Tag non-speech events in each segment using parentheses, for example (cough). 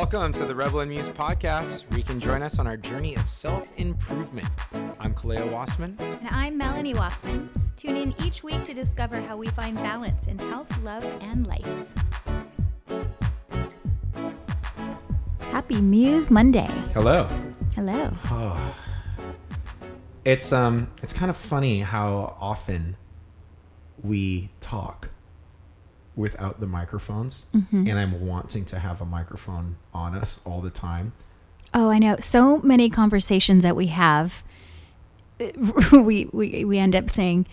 Welcome to the Rebel and Muse podcast, where you can join us on our journey of self improvement. I'm Kaleo Wassman. And I'm Melanie Wassman. Tune in each week to discover how we find balance in health, love, and life. Happy Muse Monday. Hello. Hello. (sighs) It's um, it's kind of funny how often we talk without the microphones, mm-hmm. and I'm wanting to have a microphone on us all the time. Oh, I know. So many conversations that we have, (laughs) we, we, we end up saying,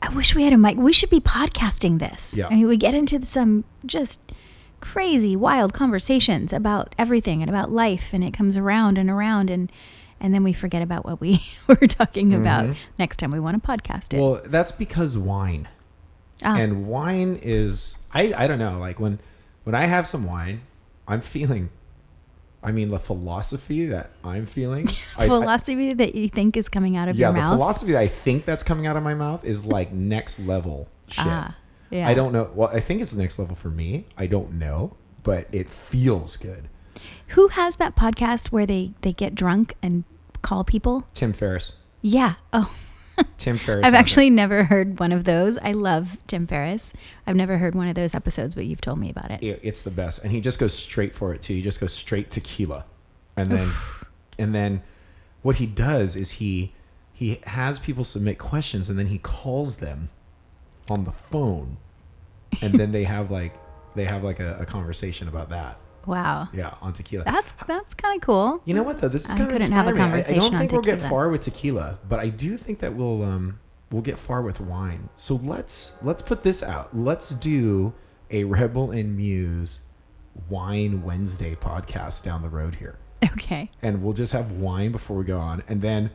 I wish we had a mic. We should be podcasting this. Yeah. I mean, we get into some just crazy, wild conversations about everything and about life, and it comes around and around, and and then we forget about what we (laughs) were talking about mm-hmm. next time we want to podcast it. Well, that's because wine. Ah. And wine is I I don't know, like when when I have some wine, I'm feeling I mean the philosophy that I'm feeling. (laughs) I- I- philosophy that you think is coming out of yeah, your the mouth. philosophy that I think that's coming out of my mouth is like next level shit. Ah, yeah. I don't know. Well, I think it's the next level for me. I don't know, but it feels good. Who has that podcast where they they get drunk and call people? Tim Ferriss. Yeah. Oh, (laughs) Tim Ferriss. I've has it. actually never heard one of those. I love Tim Ferriss. I've never heard one of those episodes, but you've told me about it. it, it's the best and he just goes straight for it too he just goes straight tequila and then and then what he does is he he has people submit questions and then he calls them on the phone and then they have like they have like a, a conversation about that Wow. yeah on tequila That's that's kind of cool. you know what though this is I kind of couldn't have a conversation. I- I, don't on think we'll get far with tequila but i do think that we'll um we'll get far with wine so let's let's put this out let's do a rebel and muse wine wednesday podcast down the road here Okay. and we'll just have wine before we go on and then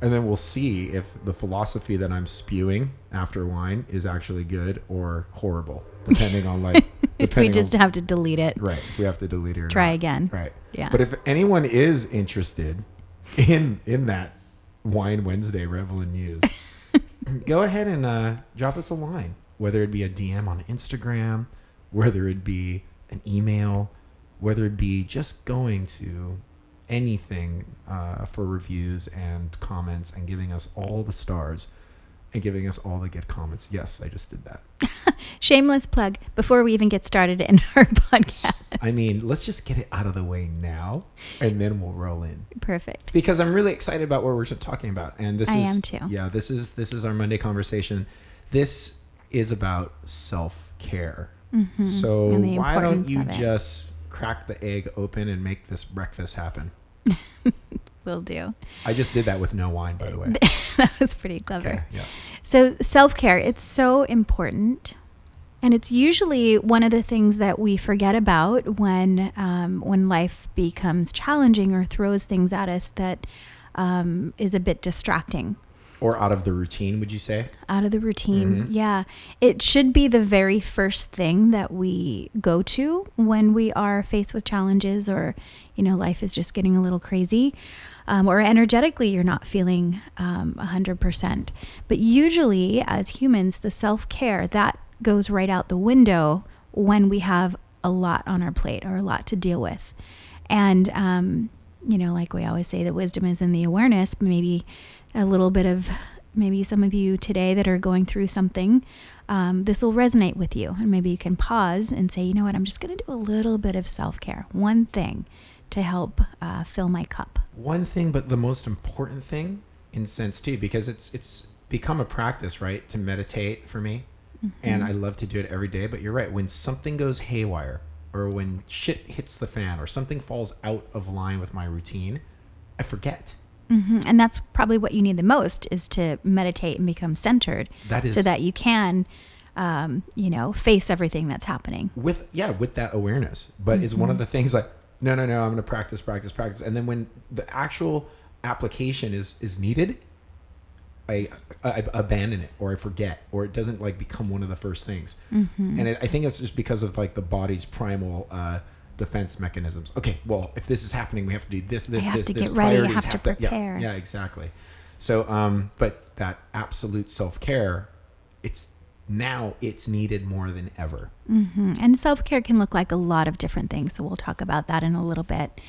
and then we'll see if the philosophy that i'm spewing after wine is actually good or horrible depending on like (laughs) If we just on, have to delete it. right if we have to delete it Try not. again. right Yeah. but if anyone is interested in in that wine wednesday Rebel and Muse (laughs) go ahead and uh, drop us a line whether it be a dm on instagram whether it be an email whether it be just going to anything uh, for reviews and comments and giving us all the stars and giving us all the good comments yes i just did that (laughs) Shameless plug before we even get started in our (laughs) podcast. i mean let's just get it out of the way now and then we'll roll in Perfect. because I'm really excited about what we're talking about. And this I is am too. Yeah, this is this is our Monday conversation. This is about self care. So Mm-hmm. The why don't you just crack the egg open and make this breakfast happen? (laughs) Will do. I just did that with no wine, by the way. (laughs) that was pretty clever. Okay, yeah. So self care, it's so important, and it's usually one of the things that we forget about when um, when life becomes challenging or throws things at us that um, is a bit distracting. Or out of the routine, would you say? Out of the routine, Mm-hmm. yeah. It should be the very first thing that we go to when we are faced with challenges or, you know, life is just getting a little crazy um, or energetically you're not feeling um, 100%. But usually, as humans, the self care that goes right out the window when we have a lot on our plate or a lot to deal with. And, um, you know, like we always say, the wisdom is in the awareness. Maybe a little bit of, maybe some of you today that are going through something, um, this will resonate with you. And maybe you can pause and say, you know what, I'm just going to do a little bit of self care, one thing to help uh, fill my cup. One thing, but the most important thing in sense too, because it's it's become a practice, right, to meditate for me, and I love to do it every day. But you're right, when something goes haywire, or when shit hits the fan, or something falls out of line with my routine, I forget. hmm And that's probably what you need the most is to meditate and become centered That is so that you can, um, you know, face everything that's happening. with yeah with that awareness but it's one of the things like no no no i'm going to practice practice practice. And then when the actual application is is needed I, I abandon it or i forget or it doesn't like become one of the first things. And it, i think it's just because of like the body's primal uh defense mechanisms. Okay well if this is happening we have to do this this have this to this. get ready, I priorities have to yeah, yeah exactly. So um but that absolute self-care it's now it's needed more than ever. hmm And self care can look like a lot of different things. So we'll talk about that in a little bit.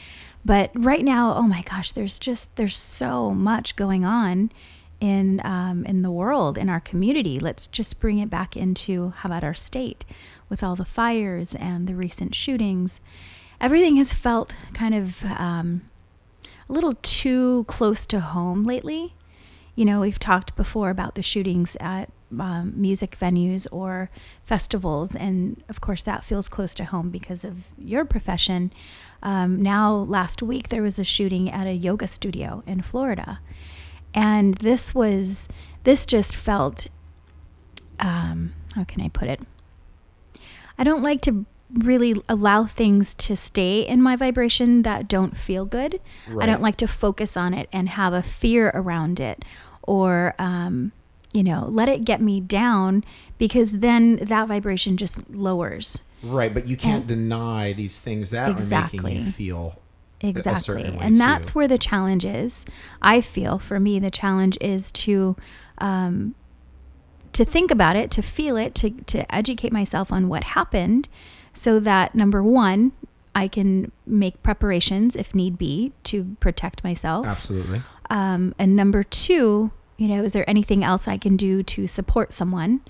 But right now, oh my gosh, there's just there's so much going on in um, in the world in our community. Let's just bring it back into how about our state with all the fires and the recent shootings. Everything has felt kind of um, a little too close to home lately. You know, we've talked before about the shootings at um, music venues or festivals, and of course, that feels close to home because of your profession. Um, now, last week, there was a shooting at a yoga studio in Florida, and this was this just felt um, how can I put it? I don't like to really allow things to stay in my vibration that don't feel good. I don't like to focus on it and have a fear around it or, um, you know, let it get me down because then that vibration just lowers. Right, but you can't And- deny these things that are making you feel Exactly. certain way And that's where the challenge is. I feel for me, the challenge is to, um, to think about it, to feel it, to, to educate myself on what happened so that number one, I can make preparations if need be to protect myself. absolutely. Um, and number two, you know, is there anything else I can do to support someone?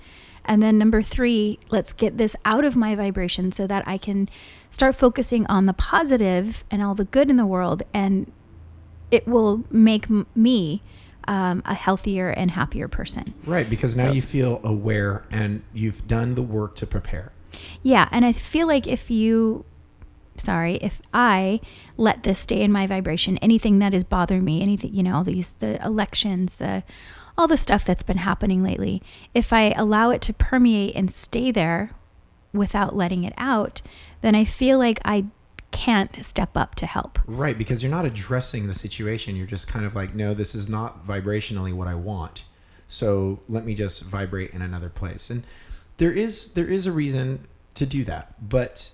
And then number three, let's get this out of my vibration so that I can start focusing on the positive and all the good in the world, and it will make m- me um, a healthier and happier person. Right, because now So- you feel aware and you've done the work to prepare. Yeah, and I feel like if you sorry, if I let this stay in my vibration, anything that is bothering me, anything, you know, all these the elections, the all the stuff that's been happening lately, if I allow it to permeate and stay there without letting it out, then I feel like I can't step up to help. Right, because you're not addressing the situation. You're just kind of like, no, this is not vibrationally what I want. So let me just vibrate in another place. And there is there is a reason to do that. But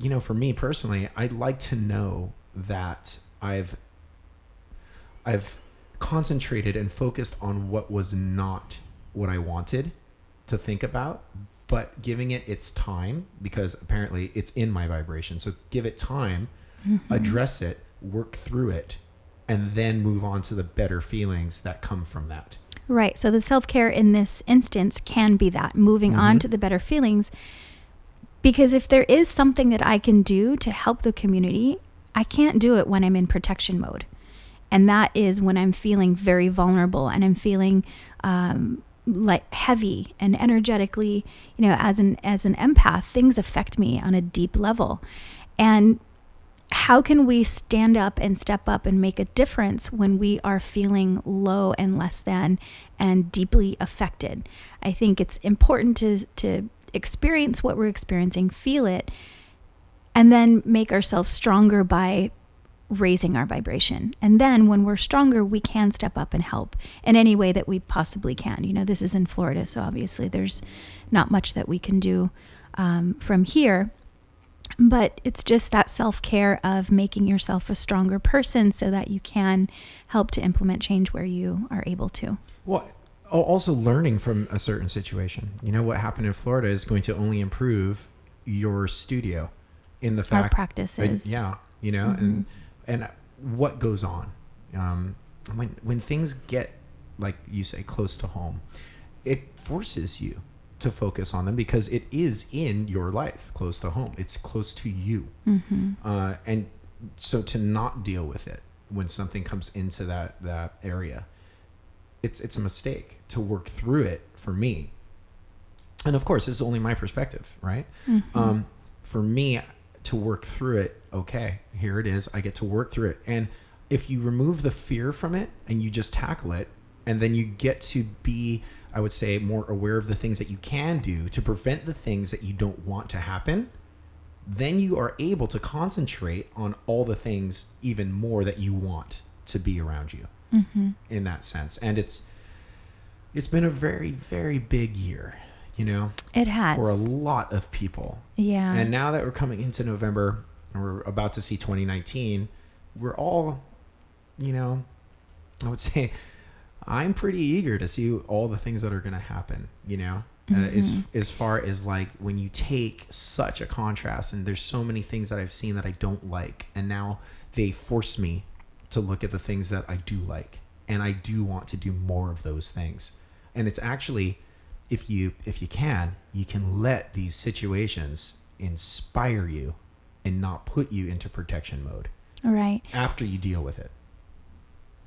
you know, for me personally, I'd like to know that I've I've concentrated and focused on what was not what I wanted to think about, but giving it its time because apparently it's in my vibration. So give it time, address it, work through it, and then move on to the better feelings that come from that. Right. So the self care in this instance can be that moving on Mhm. to the better feelings. Because if there is something that I can do to help the community, I can't do it when I'm in protection mode. And that is when I'm feeling very vulnerable and I'm feeling um, like heavy and energetically, you know, as an as an empath, things affect me on a deep level. And how can we stand up and step up and make a difference when we are feeling low and less than and deeply affected? I think it's important to to experience what we're experiencing, feel it, and then make ourselves stronger by raising our vibration. And then when we're stronger, we can step up and help in any way that we possibly can. You know, this is in Florida, so obviously there's not much that we can do um, from here. But it's just that self care of making yourself a stronger person so that you can help to implement change where you are able to. Well, also learning from a certain situation. You know what happened in Florida is going to only improve your studio in the fact Our practices. Uh, yeah, you know, and and what goes on um, when when things get like you say close to home, it forces you to focus on them because it is in your life, close to home. It's close to you, Mm-hmm. uh, and so to not deal with it when something comes into that that area, it's it's a mistake to work through it for me. And of course, this is only my perspective, right? Mm-hmm. Um, for me to work through it, okay, here it is. I get to work through it. And if you remove the fear from it and you just tackle it, and then you get to be, I would say, more aware of the things that you can do to prevent the things that you don't want to happen, then you are able to concentrate on all the things even more that you want to be around you Mm-hmm. in that sense. And it's it's been a very, very big year, you know, It has. for a lot of people. yeah. And now that we're coming into November and we're about to see 2019, we're all, you know, I would (laughs) say I'm pretty eager to see all the things that are going to happen, you know. uh, as as far as like when you take such a contrast and there's so many things that I've seen that I don't like and now they force me to look at the things that I do like and I do want to do more of those things and it's actually if you if you can you can let these situations inspire you and not put you into protection mode Right. after you deal with it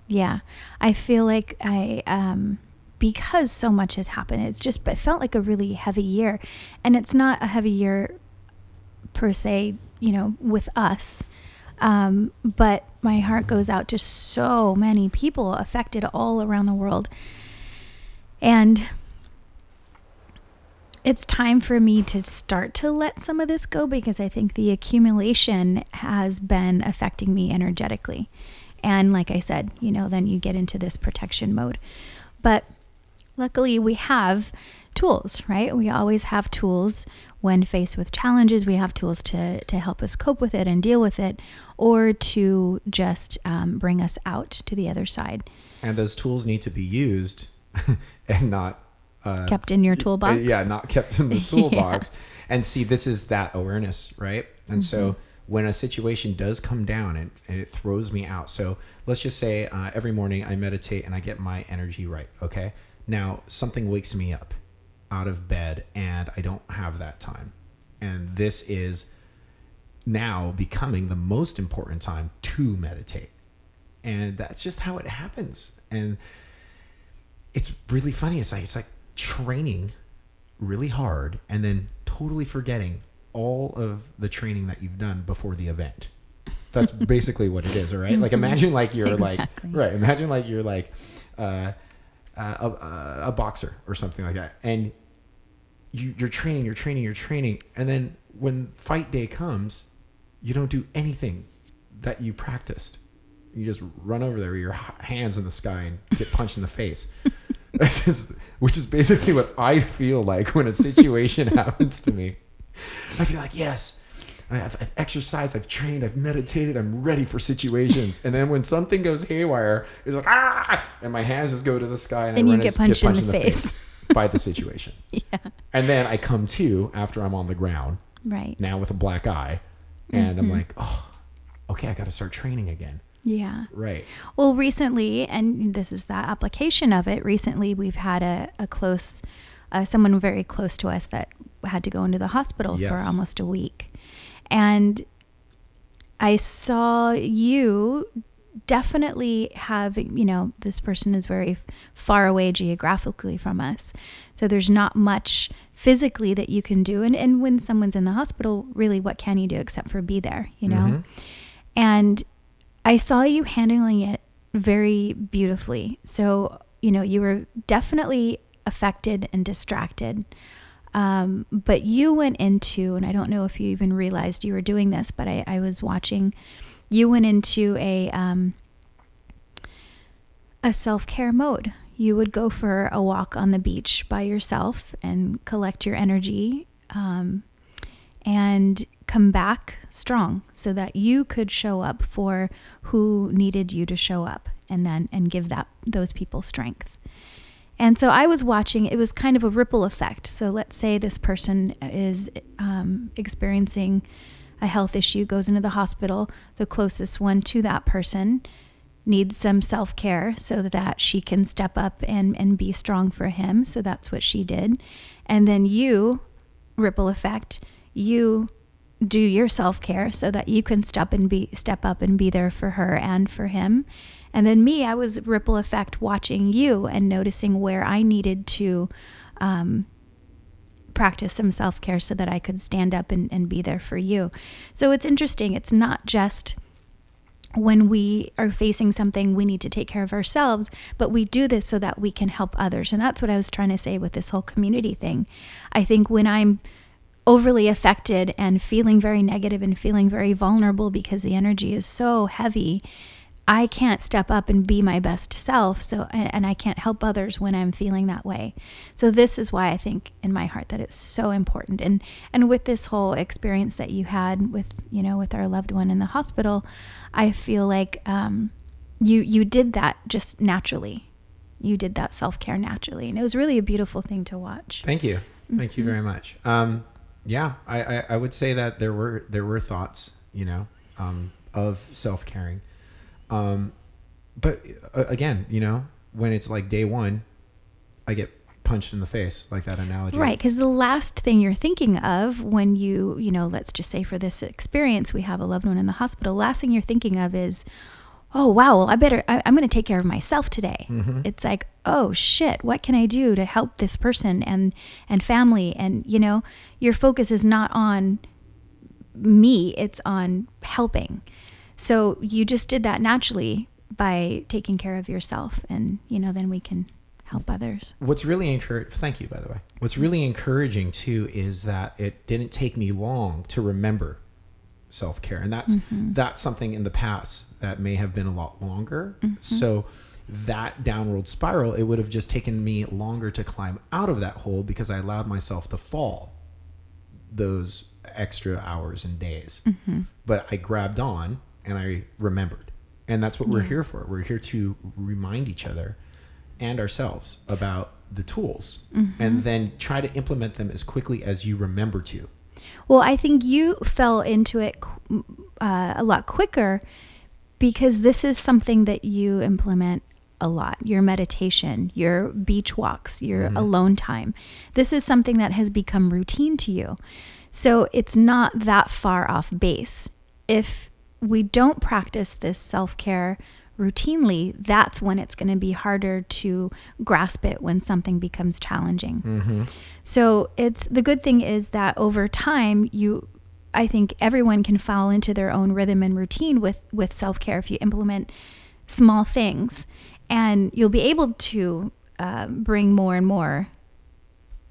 Yeah. I feel like I, um, because so much has happened, it's just, it felt like a really heavy year. And it's not a heavy year per se, you know, with us. Um, but my heart goes out to so many people affected all around the world. And it's time for me to start to let some of this go because I think the accumulation has been affecting me energetically. And like I said, you know, then you get into this protection mode. But luckily, we have tools, right? We always have tools when faced with challenges. We have tools to, to help us cope with it and deal with it, or to just um, bring us out to the other side. and those tools need to be used (laughs) and not uh, Kept in your toolbox. yeah, not kept in the (laughs) toolbox. And see, this is that awareness, right? And so Mm-hmm. when a situation does come down and, and it throws me out, so let's just say uh, every morning I meditate and I get my energy right, okay? Now something wakes me up out of bed and I don't have that time. And this is now becoming the most important time to meditate. And that's just how it happens. And it's really funny. It's like it's like training really hard and then totally forgetting all of the training that you've done before the event. That's (laughs) basically what it is, all right? Like imagine like you're Exactly. like right. Imagine like you're like uh, uh, a, a, a boxer or something like that, and you, you're training, you're training, you're training, and then when fight day comes, you don't do anything that you practiced. You just run over there with your hands in the sky and get punched in the face. (laughs) (laughs) Which is basically what I feel like when a situation (laughs) happens to me. I feel like, yes, I've, I've exercised, I've trained, I've meditated, I'm ready for situations. And then when something goes haywire, it's like, ah, and my hands just go to the sky and, And I you get and punched in the face. By the situation. (laughs) Yeah. And then I come to after I'm on the ground, Right. now with a black eye, and Mm-hmm. I'm like, oh, okay, I got to start training again. Yeah. Right. Well, recently, and this is that application of it. Recently, we've had a, a close, uh, someone very close to us that had to go into the hospital Yes. for almost a week. And I saw you definitely have, you know, this person is very far away geographically from us. So there's not much physically that you can do. And, and when someone's in the hospital, really, what can you do except for be there, you know? Mhm. And I saw you handling it very beautifully. So, you know, you were definitely affected and distracted. Um, but you went into, and I don't know if you even realized you were doing this, but I, I was watching, you went into a, um, a self care mode. You would go for a walk on the beach by yourself and collect your energy um, and come back strong so that you could show up for who needed you to show up and then and give that those people strength. And so I was watching, it was kind of a ripple effect. So let's say this person is um, experiencing a health issue, goes into the hospital, the closest one to that person needs some self care so that she can step up and, and be strong for him. So that's what she did. And then you, ripple effect, you do your self care so that you can step and be step up and be there for her and for him. And then me, I was ripple effect watching you and noticing where I needed to um, practice some self care so that I could stand up and, and be there for you. So it's interesting. It's not just when we are facing something, we need to take care of ourselves, but we do this so that we can help others. And that's what I was trying to say with this whole community thing. I think when I'm overly affected and feeling very negative and feeling very vulnerable because the energy is so heavy, I can't step up and be my best self. So, and, and I can't help others when I'm feeling that way. So this is why I think in my heart that it's so important. And and with this whole experience that you had with you know with our loved one in the hospital, I feel like um, you you did that just naturally. You did that self care naturally, and it was really a beautiful thing to watch. Thank you. Thank you very much. Um, yeah, I, I, I would say that there were there were thoughts, you know, um, of self caring, um, but uh, again, you know, when it's like day one, I get punched in the face, like that analogy. Right, because the last thing you're thinking of when you, you know, let's just say for this experience, we have a loved one in the hospital. Last thing you're thinking of is, oh wow, well I better, I, am going to take care of myself today. Mm-hmm. It's like, oh shit, what can I do to help this person and and family? And you know, your focus is not on me; it's on helping. So you just did that naturally by taking care of yourself, and you know, then we can help others. What's really encouraging, thank you, by the way. What's really encouraging too is that it didn't take me long to remember self care. And that's, Mm-hmm. that's something in the past that may have been a lot longer. Mm-hmm. So that downward spiral, it would have just taken me longer to climb out of that hole because I allowed myself to fall those extra hours and days. Mm-hmm. But I grabbed on and I remembered. And that's what we're here for. We're here to remind each other and ourselves about the tools Mm-hmm. and then try to implement them as quickly as you remember to. Well, I think you fell into it uh, a lot quicker because this is something that you implement a lot your meditation, your beach walks, your alone time. This is something that has become routine to you. So it's not that far off base. If we don't practice this self care routinely, that's when it's going to be harder to grasp it when something becomes challenging. So it's the good thing is that over time you I think everyone can fall into their own rhythm and routine with with self-care if you implement small things and you'll be able to uh, bring more and more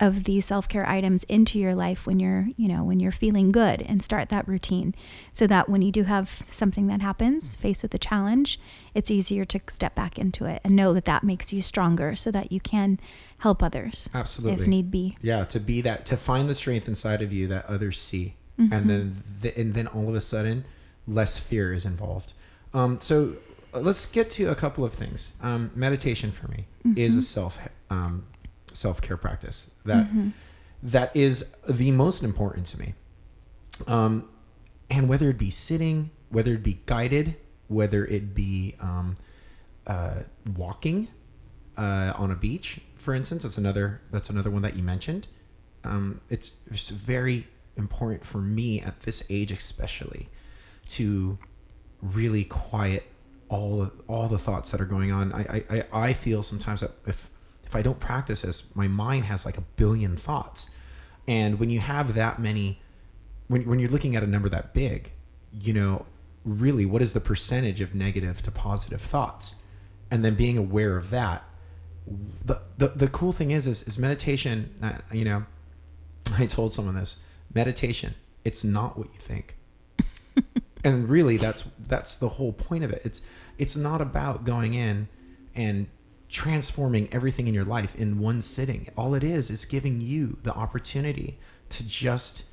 of these self-care items into your life when you're you know when you're feeling good and start that routine so that when you do have something that happens faced with a challenge it's easier to step back into it and know that that makes you stronger so that you can help others Absolutely. if need be Yeah, to be that to find the strength inside of you that others see, Mm-hmm. and then th- and then all of a sudden, less fear is involved. Um, so uh, let's get to a couple of things. Um, meditation for me is Mm-hmm. a self um, self care practice that Mm-hmm. that is the most important to me. Um, and whether it be sitting, whether it be guided, whether it be um, uh, walking uh, on a beach, for instance, that's another that's another one that you mentioned. Um, it's, it's very important for me at this age, especially, to really quiet all all the thoughts that are going on. I I, I- I feel sometimes that if if I don't practice this, my mind has like a billion thoughts, and when you have that many, when when you're looking at a number that big, you know, really, what is the percentage of negative to positive thoughts, and then being aware of that. The, the, the cool thing is, is is meditation. uh, You know, (laughs) I told someone this meditation. It's not what you think (laughs) and really that's that's the whole point of it it's it's not about going in and transforming everything in your life in one sitting. All it is is giving you the opportunity to just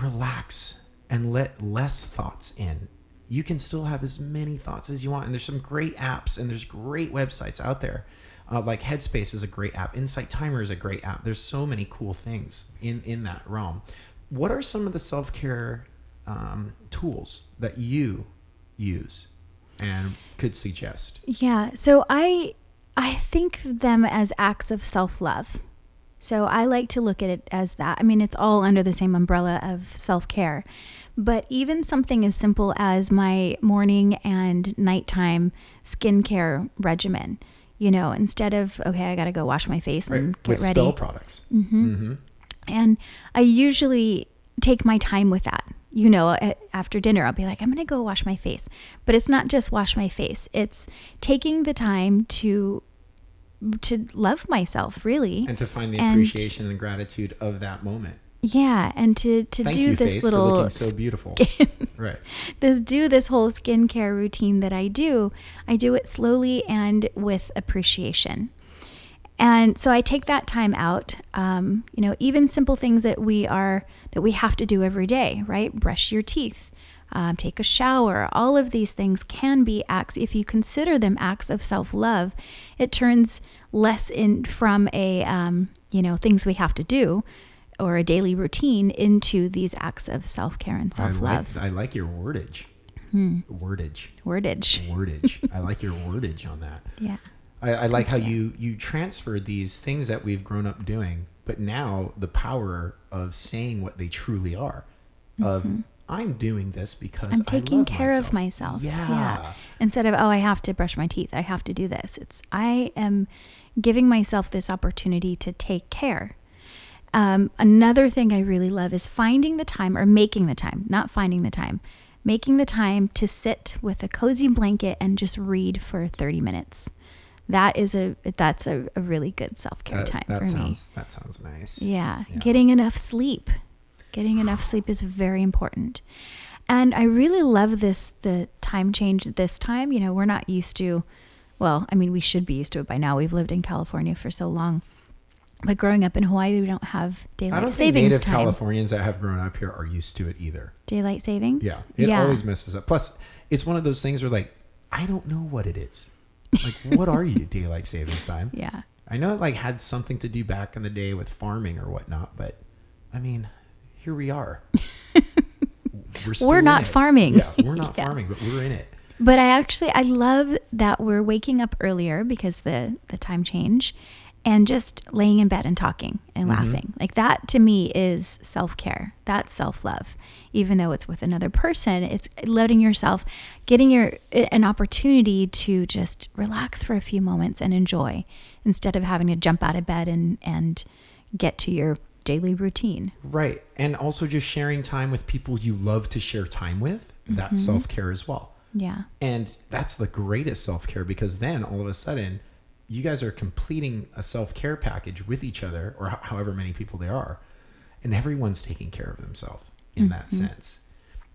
relax and let less thoughts in. You can still have as many thoughts as you want and there's some great apps and there's great websites out there. Uh, like headspace is a great app. Insight timer is a great app. There's so many cool things in in that realm. What are some of the self-care um, tools that you use and could suggest? Yeah. So I I think of them as acts of self-love. So I like to look at it as that. I mean, it's all under the same umbrella of self-care. But even something as simple as my morning and nighttime skincare regimen, you know, instead of okay, I got to go wash my face and get with ready. spell products mm-hmm. And I usually take my time with that. You know, after dinner, I'll be like, I'm going to go wash my face. But it's not just wash my face, it's taking the time to to love myself really. And to find the And- appreciation and gratitude of that moment. Yeah and to to thank do you this face little for looking so beautiful. (laughs) Right. this do this whole skincare routine that I do, I do it slowly and with appreciation. And so I take that time out. Um, you know, even simple things that we are that we have to do every day, right? Brush your teeth, um, take a shower. All of these things can be acts. If you consider them acts of self love, it turns less in from a um, you know, things we have to do or a daily routine into these acts of self care and I self like love. I like your wordage. Hmm. Wordage. Wordage. Wordage. I like your wordage on that. (laughs) Yeah. I, I like how you you transferred these things that we've grown up doing, but now the power of saying what they truly are. Of I'm doing this because Mm-hmm. I'm I taking love care of myself. Yeah. Instead of, oh, I have to brush my teeth. I have to do this. It's, I am giving myself this opportunity to take care. Um, another thing I really love is finding the time or making the time, not finding the time, making the time to sit with a cozy blanket and just read for 30 minutes. That is a, that's a, a really good self care That, time that for me. that sounds nice. Yeah, Yeah. getting enough sleep. Getting enough sleep is very important. And I really love this the time change this time. You know, we're not used to well, I mean we should be used to it by now. We've lived in California for so long. But growing up in Hawaii, we don't have daylight I don't think savings native time. Californians that have grown up here are used to it either. Daylight savings? Yeah, it always messes up. Plus, it's one of those things where like I don't know what it is. Like, what are you daylight savings time? (laughs) Yeah. I know it like had something to do back in the day with farming or whatnot, but I mean, here we are. (laughs) We're, still We're not farming. Yeah, we're not (laughs) Yeah. farming, but we're in it. But I actually I love that we're waking up earlier because the the time change and just laying in bed and talking and Mm-hmm. laughing. Like that to me is self-care. That's self-love. Even though it's with another person, it's letting yourself getting your an opportunity to just relax for a few moments and enjoy instead of having to jump out of bed and and get to your daily routine. Right. And also just sharing time with people you love to share time with. That's Mm-hmm. self care as well. Yeah. And that's the greatest self care because then all of a sudden you guys are completing a self care package with each other or ho- however many people there are. And everyone's taking care of themselves in that mm-hmm. sense.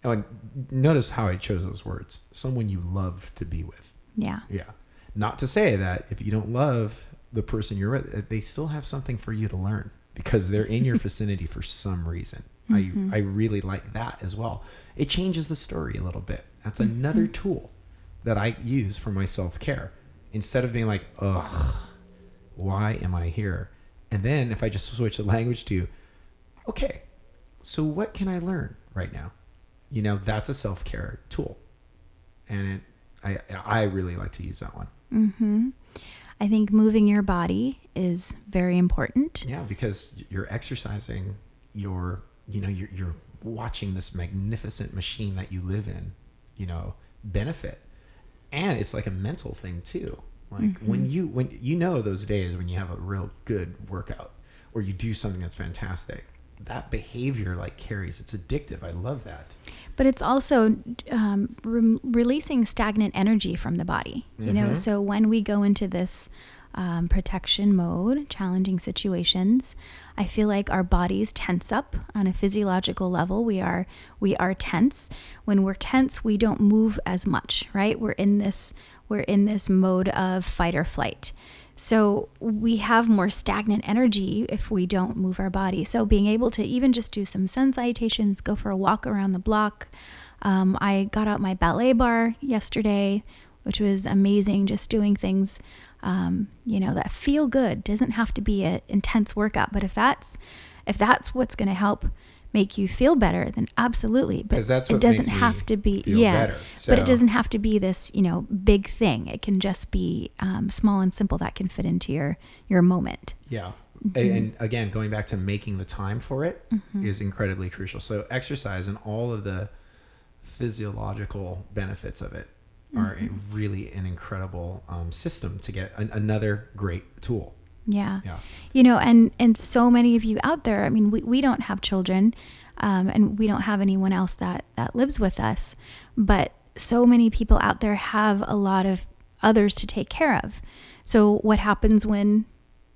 And notice how I chose those words someone you love to be with. Yeah. Yeah. Not to say that if you don't love the person you're with, they still have something for you to learn because they're in your (laughs) vicinity for some reason. I, mm-hmm. I really like that as well. It changes the story a little bit. That's mm-hmm. another tool that I use for my self care. Instead of being like, ugh, why am I here? And then if I just switch the language to, okay, so what can I learn right now? You know, that's a self care tool. And it, I, I really like to use that one. Mm-hmm. I think moving your body is very important. Yeah, because you're exercising, you're, you know, you're, you're watching this magnificent machine that you live in, you know, benefit. And it's like a mental thing too. Like when you, when you know those days when you have a real good workout or you do something that's fantastic, that behavior like carries. It's addictive. I love that. But it's also um, re- releasing stagnant energy from the body. You know, Mhm. so when we go into this um, protection mode, challenging situations, I feel like our bodies tense up on a physiological level. We are we are tense. When we're tense, we don't move as much, right? We're in this we're in this mode of fight or flight. So we have more stagnant energy if we don't move our body. So being able to even just do some sun salutations, go for a walk around the block. Um, I got out my ballet barre yesterday, which was amazing. Just doing things, um, you know, that feel good. Doesn't have to be an intense workout, but if that's if that's what's going to help make you feel better, then absolutely. But it doesn't have to be yeah. better. But it doesn't have to be this, you know, big thing. It can just be um, small and simple that can fit into your your moment. Yeah. Mm-hmm. And again, going back to making the time for it is incredibly crucial. So exercise and all of the physiological benefits of it are Mm-hmm. really an incredible um, system to get an, another great tool. Yeah. Yeah. You know, and and so many of you out there. I mean, we, we don't have children, um, and we don't have anyone else that that lives with us, but so many people out there have a lot of others to take care of. So what happens when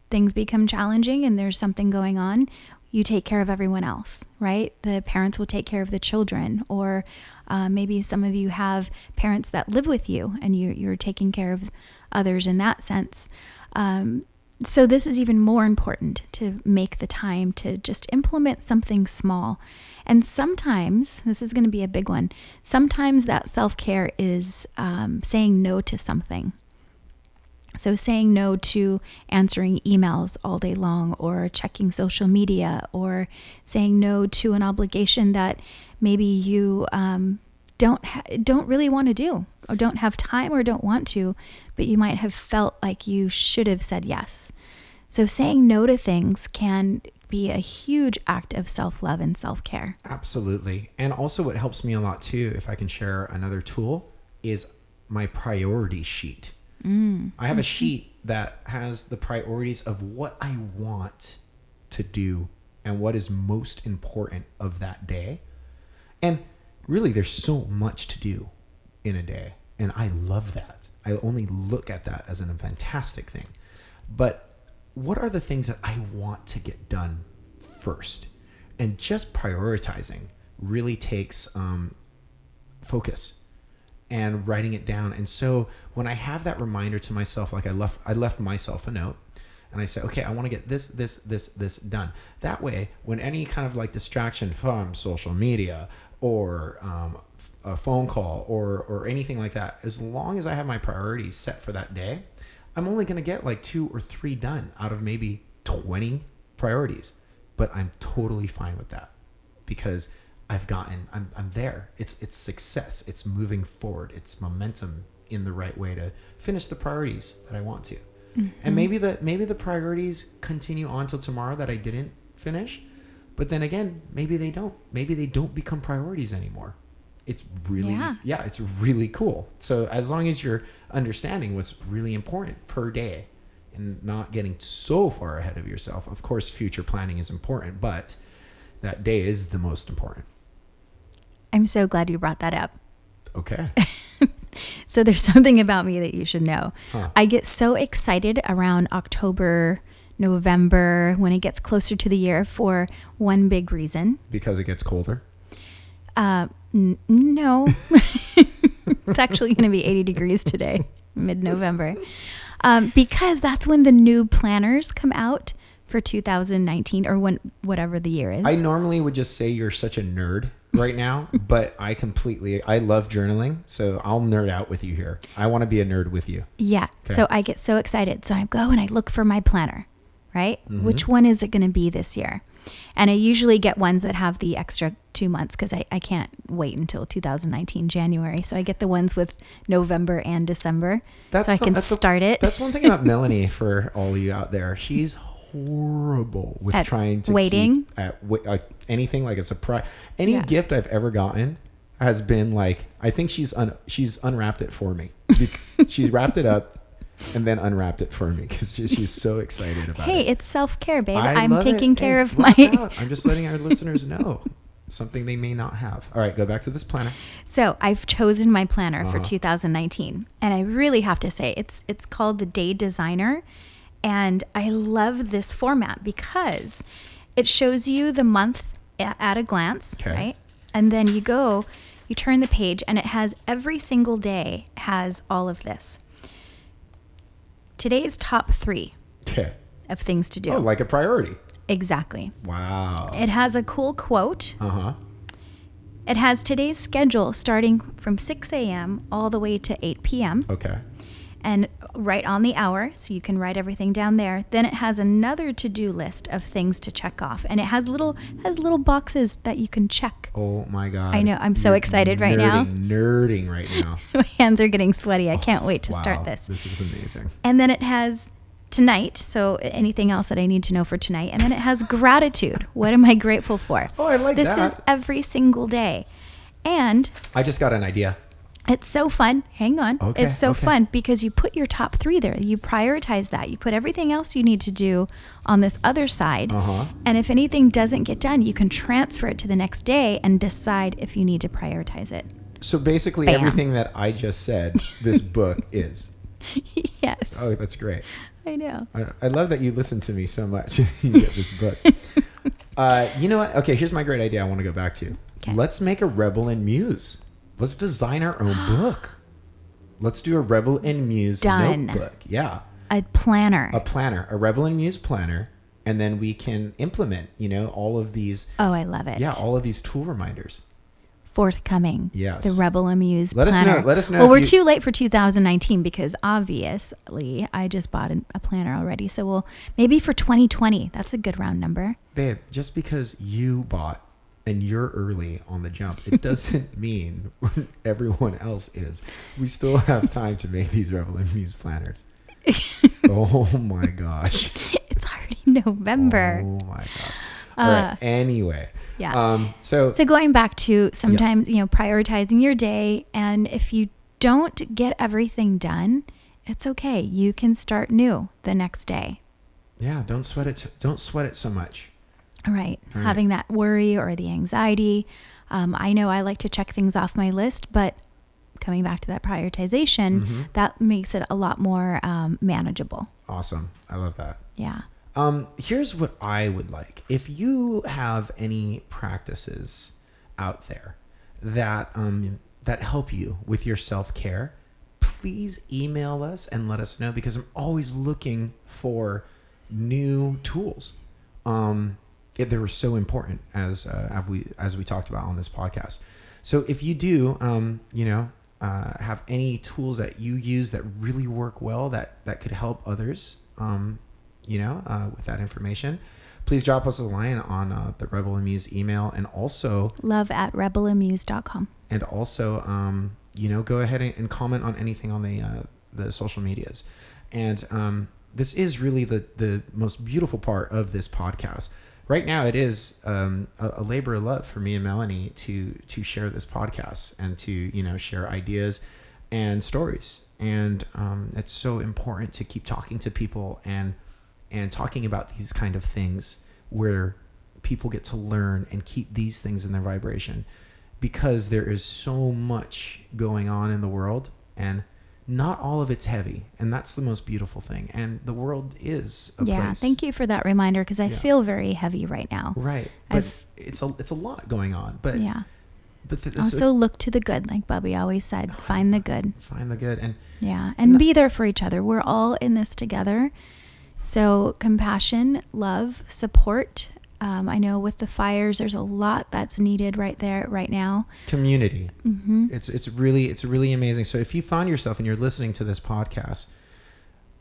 things become challenging and there's something going on? You take care of everyone else, right? The parents will take care of the children, or uh, maybe some of you have parents that live with you and you, you're taking care of others in that sense. Um, so this is even more important to make the time to just implement something small. And sometimes, this is going to be a big one, sometimes that self care is um, saying no to something. So, saying no to answering emails all day long or checking social media or saying no to an obligation that maybe you um, don't, ha- don't really want to do or don't have time or don't want to, but you might have felt like you should have said yes. So, saying no to things can be a huge act of self love and self care. Absolutely. And also, what helps me a lot too, if I can share another tool, is my priority sheet. Mm. I have a sheet that has the priorities of what I want to do and what is most important of that day. And really, there's so much to do in a day. And I love that. I only look at that as a fantastic thing. But what are the things that I want to get done first? And just prioritizing really takes um, focus and writing it down. And so when I have that reminder to myself, like I left, I left myself a note and I say, okay, I want to get this, this, this, this done. That way, when any kind of like distraction from social media or um, a phone call or or anything like that, as long as I have my priorities set for that day, I'm only going to get like two or three done out of maybe 20 priorities. But I'm totally fine with that because I've gotten I'm I'm there. It's it's success. It's moving forward. It's momentum in the right way to finish the priorities that I want to. Mm-hmm. And maybe the maybe the priorities continue on till tomorrow that I didn't finish. But then again, maybe they don't. Maybe they don't become priorities anymore. It's really yeah, yeah it's really cool. So as long as you're understanding what's really important per day and not getting so far ahead of yourself. Of course, future planning is important, but that day is the most important. I'm so glad you brought that up. Okay. (laughs) so there's something about me that you should know. Huh. I get so excited around October, November, when it gets closer to the year for one big reason. Because it gets colder? Uh, n- no. (laughs) it's actually going to be 80 degrees today, (laughs) mid November. Um, because that's when the new planners come out for 2019 or when whatever the year is. I normally would just say you're such a nerd right now, but I completely I love journaling, so I'll nerd out with you here. I want to be a nerd with you. Yeah. Okay. So I get so excited. So I go and I look for my planner, right? Mm-hmm. Which one is it going to be this year? And I usually get ones that have the extra two months because I, I can't wait until 2019 January. So I get the ones with November and December. That's so I can start the, it. That's one thing about Melanie for all you out there. She's (laughs) horrible with at trying to waiting at uh, anything like a surprise. Any yeah. gift I've ever gotten has been like I think she's un, she's unwrapped it for me. (laughs) she's wrapped it up and then unwrapped it for me because she's so excited about hey, it. Hey, it's self care, babe. I am taking it. care hey, of my. I'm just letting our listeners know (laughs) something they may not have. All right, go back to this planner. So I've chosen my planner uh-huh. for 2019, and I really have to say it's it's called the Day Designer, and I love this format because it shows you the month at a glance, okay. right? And then you go, you turn the page, and it has every single day has all of this. Today's top three okay. of things to do. Oh, like a priority. Exactly. Wow. It has a cool quote. Uh huh. It has today's schedule starting from 6 a.m. all the way to 8 p.m. Okay and write on the hour so you can write everything down there. Then it has another to-do list of things to check off and it has little has little boxes that you can check. Oh my god. I know i'm so You're excited right now. nerding right (laughs) now. My hands are getting sweaty. I can't oh, wait to wow, start this. This is amazing. And then it has tonight so anything else that i need to know for tonight. And then it has gratitude. What am i grateful for? Oh i like that. this is every single day. And i just got an idea it's so fun. Hang on. Okay, it's so okay. fun because you put your top three there. You prioritize that. You put everything else you need to do on this other side. Uh-huh. And if anything doesn't get done, you can transfer it to the next day and decide if you need to prioritize it. So basically, Bam. everything that I just said, this (laughs) book is. Yes. Oh, that's great. I know. I, I love that you listen to me so much. (laughs) you get this book. (laughs) uh, you know what? Okay, here's my great idea I want to go back to. Okay. Let's make a Rebel and Muse let's design our own book. Let's do a Rebel and Muse Done. notebook. Yeah. A planner. A planner, a Rebel and Muse planner. And then we can implement, you know, all of these. Oh, I love it. Yeah, all of these tool reminders. forthcoming. Yes. The Rebel and Muse Let us know- let us know Well, if we're you- too late for 2019 because obviously I just bought an- a planner already. So we'll maybe for 2020. That's a good round number. Babe, just because you bought and you're early on the jump, it doesn't (laughs) mean everyone else is. We still have time to make these Rebel and Muse planners. (laughs) oh my gosh. It's already November. Oh my gosh. All right. Uh, Anyway. yeah. Um, so, So going back to sometimes, you know, prioritizing your day and if you don't get everything done, it's okay. You can start new the next day. yeah, don't sweat it. Don't sweat it so much. Right. Right. Having that worry or the anxiety. Um, I know I like to check things off my list, but coming back to that prioritization, Mhm. that makes it a lot more um, manageable. Awesome. I love that. Yeah. Um, here's what I would like. If you have any practices out there that um, that help you with your self care, please email us and let us know because I'm always looking for new tools. Um, they were so important as uh, as we as we talked about on this podcast. So if you do, um, you know, uh, have any tools that you use that really work well that that could help others, um, you know, uh, with that information, please drop us a line on uh, the Rebel and Muse email, and also Love at rebelamuse.com. and also um, you know go ahead and, and comment on anything on the uh, the social medias and um, this is really the the most beautiful part of this podcast right now it is um, a, a labor of love for me and melanie to to share this podcast and to you know share ideas and stories. And um, it's so important to keep talking to people and and talking about these kind of things where people get to learn and keep these things in their vibration because there is so much going on in the world and not all of it's heavy and that's the most beautiful thing and the world is a Yeah. place Thank you for that reminder because I Yeah. feel very heavy right now. right but I've- it's a it's a lot going on but yeah. but th- Also, look to the good, like Bubby always said. (sighs) Find the good. find the good and Yeah. And And be there for each other. We're all in this together. So, compassion, love, support. Um, I know with the fires, there's a lot that's needed right there, right now. community hmm it's it's really it's really amazing so if you found yourself and you're listening to this podcast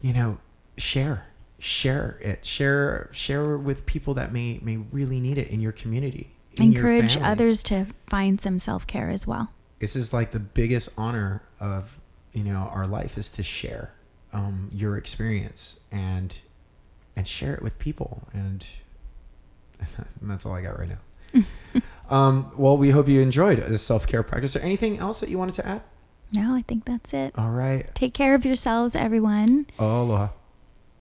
you know share share it share share with people that may may really need it in your community in Encourage families. others to find some self care as well. this is like the biggest honor of you know our life is to share um, your experience and and share it with people and, and (laughs) that's all i got right now. (laughs) Um, well we hope you enjoyed this self-care practice. Is there anything else that you wanted to add? No, I think that's it. all right. Take care of yourselves, everyone. aloha